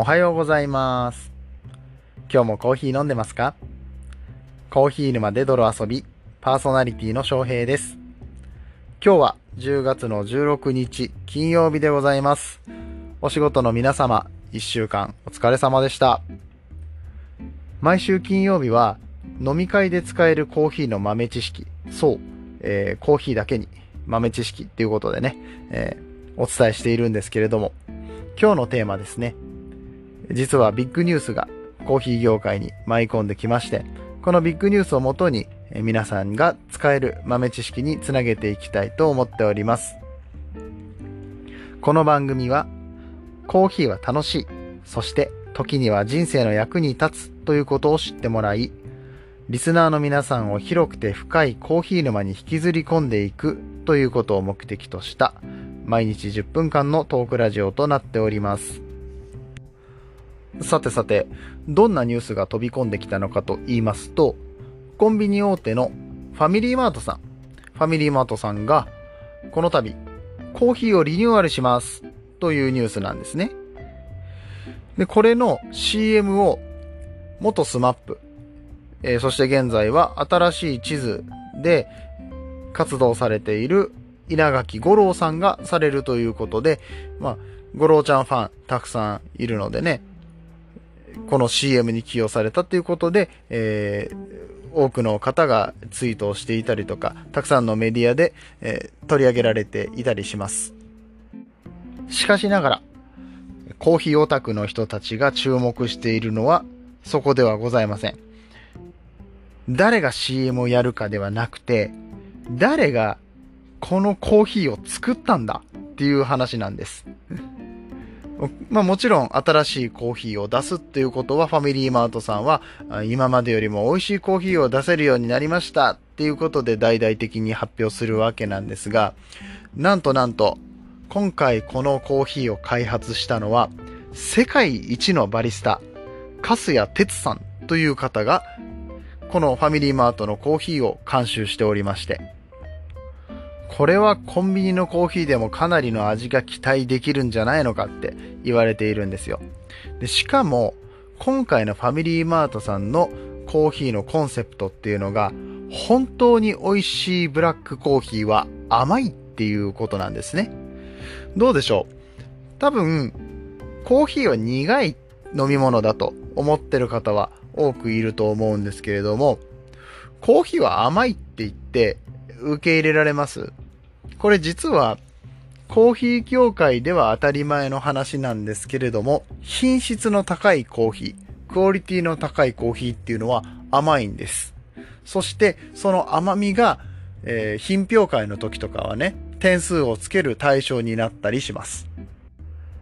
おはようございます。今日もコーヒー飲んでますか？コーヒー沼で泥遊び、パーソナリティの翔平です。今日は10月の16日金曜日でございます。お仕事の皆様、1週間お疲れ様でした。毎週金曜日は飲み会で使えるコーヒーの豆知識、そう、えーコーヒーだけに豆知識っていうことでね、えーお伝えしているんですけれども、今日のテーマですね。実はビッグニュースがコーヒー業界に舞い込んできまして、このビッグニュースをもとに皆さんが使える豆知識につなげていきたいと思っております。この番組はコーヒーは楽しい、そして時には人生の役に立つということを知ってもらい、リスナーの皆さんを広くて深いコーヒー沼に引きずり込んでいくということを目的とした毎日10分間のトークラジオとなっております。さてさて、どんなニュースが飛び込んできたのかと言いますと、コンビニ大手のファミリーマートさん、ファミリーマートさんが、この度、コーヒーをリニューアルしますというニュースなんですね。で、これの CM を元 SMAP、えーそして現在は新しい地図で活動されている稲垣吾郎さんがされるということで、まあ、吾郎ちゃんファンたくさんいるのでね、この CM に起用されたということで、えー多くの方がツイートをしていたりとか、たくさんのメディアで、えー取り上げられていたりします。しかしながら、コーヒーオタクの人たちが注目しているのは、そこではございません。誰が CM をやるかではなくて、誰がこのコーヒーを作ったんだっていう話なんです。まあもちろん新しいコーヒーを出すっていうことはファミリーマートさんは今までよりも美味しいコーヒーを出せるようになりましたっていうことで大々的に発表するわけなんですが、なんとなんと今回このコーヒーを開発したのは世界一のバリスタ、粕谷哲さんという方がこのファミリーマートのコーヒーを監修しておりまして、これはコンビニのコーヒーでもかなりの味が期待できるんじゃないのかって言われているんですよ。でしかも、今回のファミリーマートさんのコーヒーのコンセプトっていうのが、本当に美味しいブラックコーヒーは甘いっていうことなんですね。どうでしょう？多分、コーヒーは苦い飲み物だと思ってる方は多くいると思うんですけれども、コーヒーは甘いって言って受け入れられますこれ実はコーヒー業界では当たり前の話なんですけれども、品質の高いコーヒー、クオリティの高いコーヒーっていうのは甘いんです。そしてその甘みが、えー品評会の時とかはね、点数をつける対象になったりします。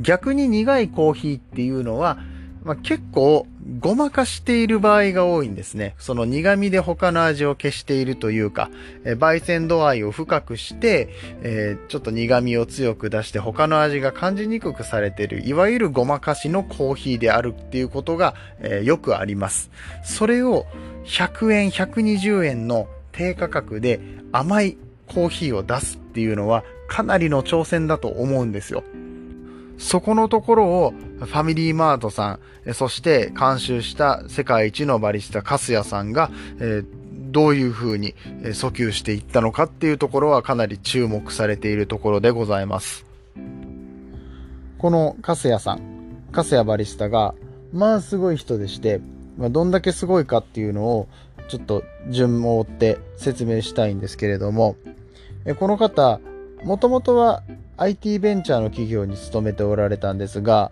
逆に苦いコーヒーっていうのは、まあ、結構ごまかしている場合が多いんですね。その苦味で他の味を消しているというか、えー焙煎度合いを深くして、えーちょっと苦味を強く出して他の味が感じにくくされている、いわゆるごまかしのコーヒーであるっていうことが、えーよくあります。それを100円、120円の低価格で甘いコーヒーを出すっていうのはかなりの挑戦だと思うんですよ。そこのところをファミリーマートさん、そして監修した世界一のバリスタ粕谷さんが、えどういう風に訴求していったのかっていうところはかなり注目されているところでございます。この粕谷さん、粕谷バリスタが、まあすごい人でして、まあ、どんだけすごいかっていうのをちょっと順を追って説明したいんですけれども、この方、もともとは IT ベンチャーの企業に勤めておられたんですが、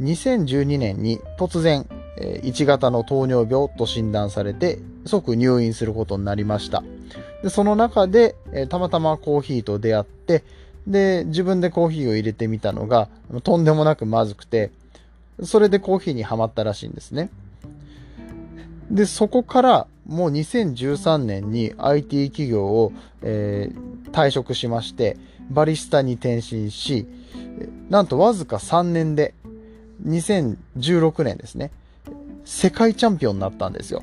2012年に突然、1型の糖尿病と診断されて、即入院することになりました。で、その中で、たまたまコーヒーと出会って、で、自分でコーヒーを入れてみたのが、とんでもなくまずくて、それでコーヒーにはまったらしいんですね。で、そこからもう2013年に IT 企業を、えー退職しまして、バリスタに転身し、なんとわずか3年で、2016年ですね、世界チャンピオンになったんですよ。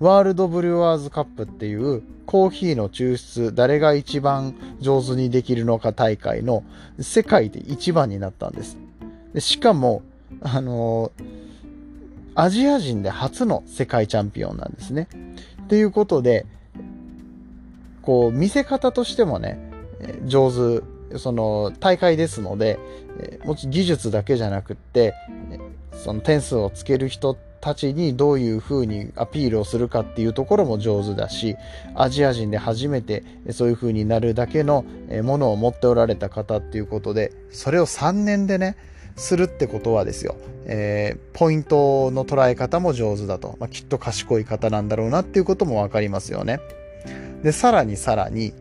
ワールドブリュワーズカップっていうコーヒーの抽出誰が一番上手にできるのか大会の世界で一番になったんです。しかもあのアジア人で初の世界チャンピオンなんですね。ということで、こう、見せ方としてもね、上手、その、大会ですので、もち技術だけじゃなくって、その点数をつける人たちにどういう風にアピールをするかっていうところも上手だし、アジア人で初めてそういう風になるだけのものを持っておられた方っていうことで、それを3年でね、するってことはですよ、えー、ポイントの捉え方も上手だと、まあ、きっと賢い方なんだろうなっていうこともわかりますよね。で、さらにさらに、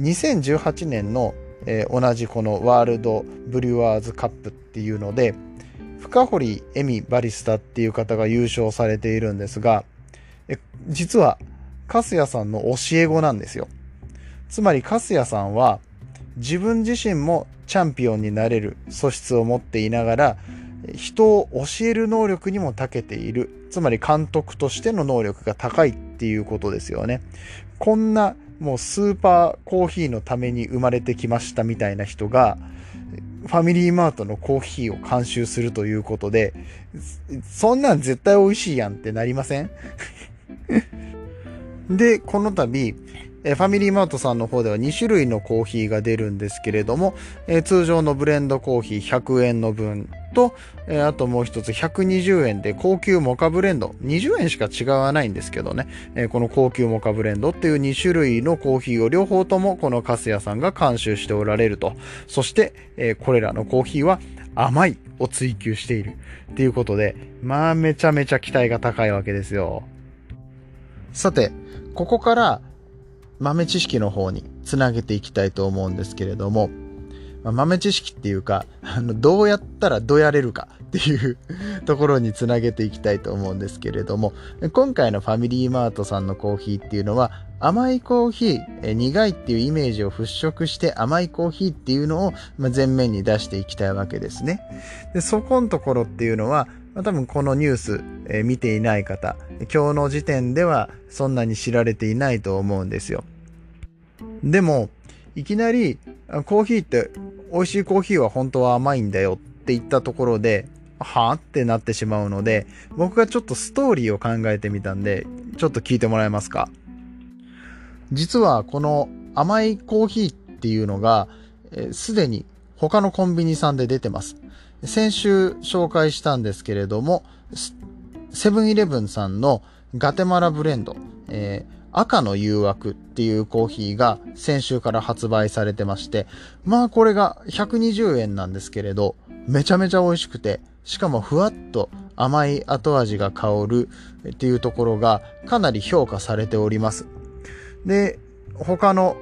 2018年の、えー、同じこのワールドブリュワーズカップっていうので、深堀恵美バリスタっていう方が優勝されているんですが、え実は、カスヤさんの教え子なんですよ。つまり、カスヤさんは、自分自身もチャンピオンになれる素質を持っていながら、人を教える能力にも長けている。つまり監督としての能力が高いっていうことですよね。こんなもうスーパーコーヒーのために生まれてきましたみたいな人が、ファミリーマートのコーヒーを監修するということで、そんなん絶対美味しいやんってなりません？で、この度、えファミリーマートさんの方では2種類のコーヒーが出るんですけれども、え通常のブレンドコーヒー100円の分と、えあともう一つ120円で高級モカブレンド、20円しか違わないんですけどね、えこの高級モカブレンドっていう2種類のコーヒーを両方ともこのカスヤさんが監修しておられると。そして、えこれらのコーヒーは甘いを追求しているっていうことで、まあめちゃめちゃ期待が高いわけですよ。さて、ここから豆知識の方につなげていきたいと思うんですけれども、まあ、豆知識っていうか、あの、どうやったらどうやれるかっていう ところにつなげていきたいと思うんですけれども、今回のファミリーマートさんのコーヒーっていうのは、甘いコーヒー、え苦いっていうイメージを払拭して甘いコーヒーっていうのを、前面に出していきたいわけですね。で、そこのところっていうのは、まあ、多分このニュース、えー、見ていない方、今日の時点ではそんなに知られていないと思うんですよ。でも、いきなり、コーヒーって、美味しいコーヒーは本当は甘いんだよって言ったところで、はぁ？ってなってしまうので、僕がちょっとストーリーを考えてみたんで、ちょっと聞いてもらえますか？実はこの甘いコーヒーっていうのが、す、で、に他のコンビニさんで出てます。先週紹介したんですけれども、セブンイレブンさんのガテマラブレンド、えー、赤の誘惑っていうコーヒーが先週から発売されてまして、まあこれが120円なんですけれど、めちゃめちゃ美味しくて、しかもふわっと甘い後味が香るっていうところがかなり評価されております。で、他の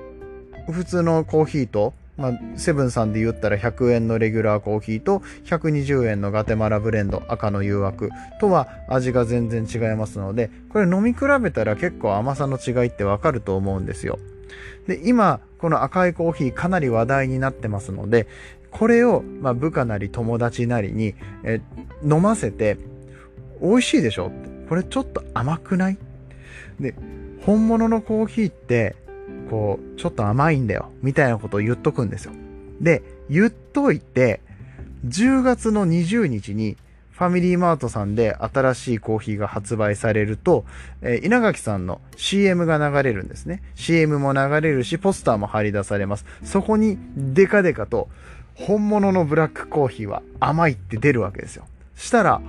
普通のコーヒーとまあ、セブンさんで言ったら100円のレギュラーコーヒーと120円のガテマラブレンド赤の誘惑とは味が全然違いますので、これ飲み比べたら結構甘さの違いってわかると思うんですよ。で、今、この赤いコーヒーかなり話題になってますので、これを、まあ、部下なり友達なりに、え飲ませて、美味しいでしょこれちょっと甘くない？で、本物のコーヒーって、こう、ちょっと甘いんだよ、みたいなことを言っとくんですよ。で、言っといて、10月の20日に、ファミリーマートさんで新しいコーヒーが発売されると、えー、稲垣さんの CM が流れるんですね。CM も流れるし、ポスターも貼り出されます。そこにデカデカと、本物のブラックコーヒーは甘いって出るわけですよ。したら、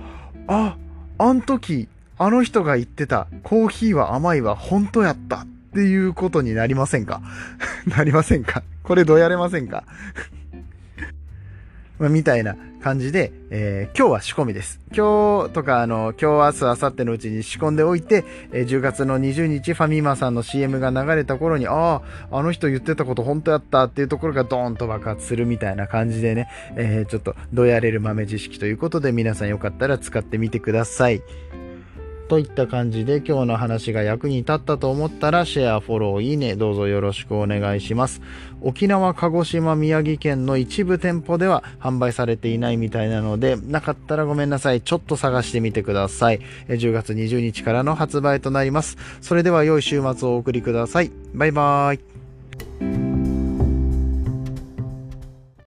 あ、あん時、あの人が言ってたコーヒーは甘いは本当やったていうことになりませんか？なりませんか？これどうやれませんか？ま、みたいな感じで、えー、今日は仕込みです。今日とか、あの、今日、明日、明後日のうちに仕込んでおいて、えー、10月の20日、ファミマさんの CM が流れた頃に、ああ、あの人言ってたこと本当やったっていうところがドーンと爆発するみたいな感じでね、えー、ちょっと、どやれる豆知識ということで、皆さんよかったら使ってみてください。といった感じで今日の話が役に立ったと思ったらシェア、フォロー、いいね、どうぞよろしくお願いします。沖縄、鹿児島、宮城県の一部店舗では販売されていないみたいなので、なかったらごめんなさい。ちょっと探してみてください。10月20日からの発売となります。それでは良い週末をお送りください。バイバーイ。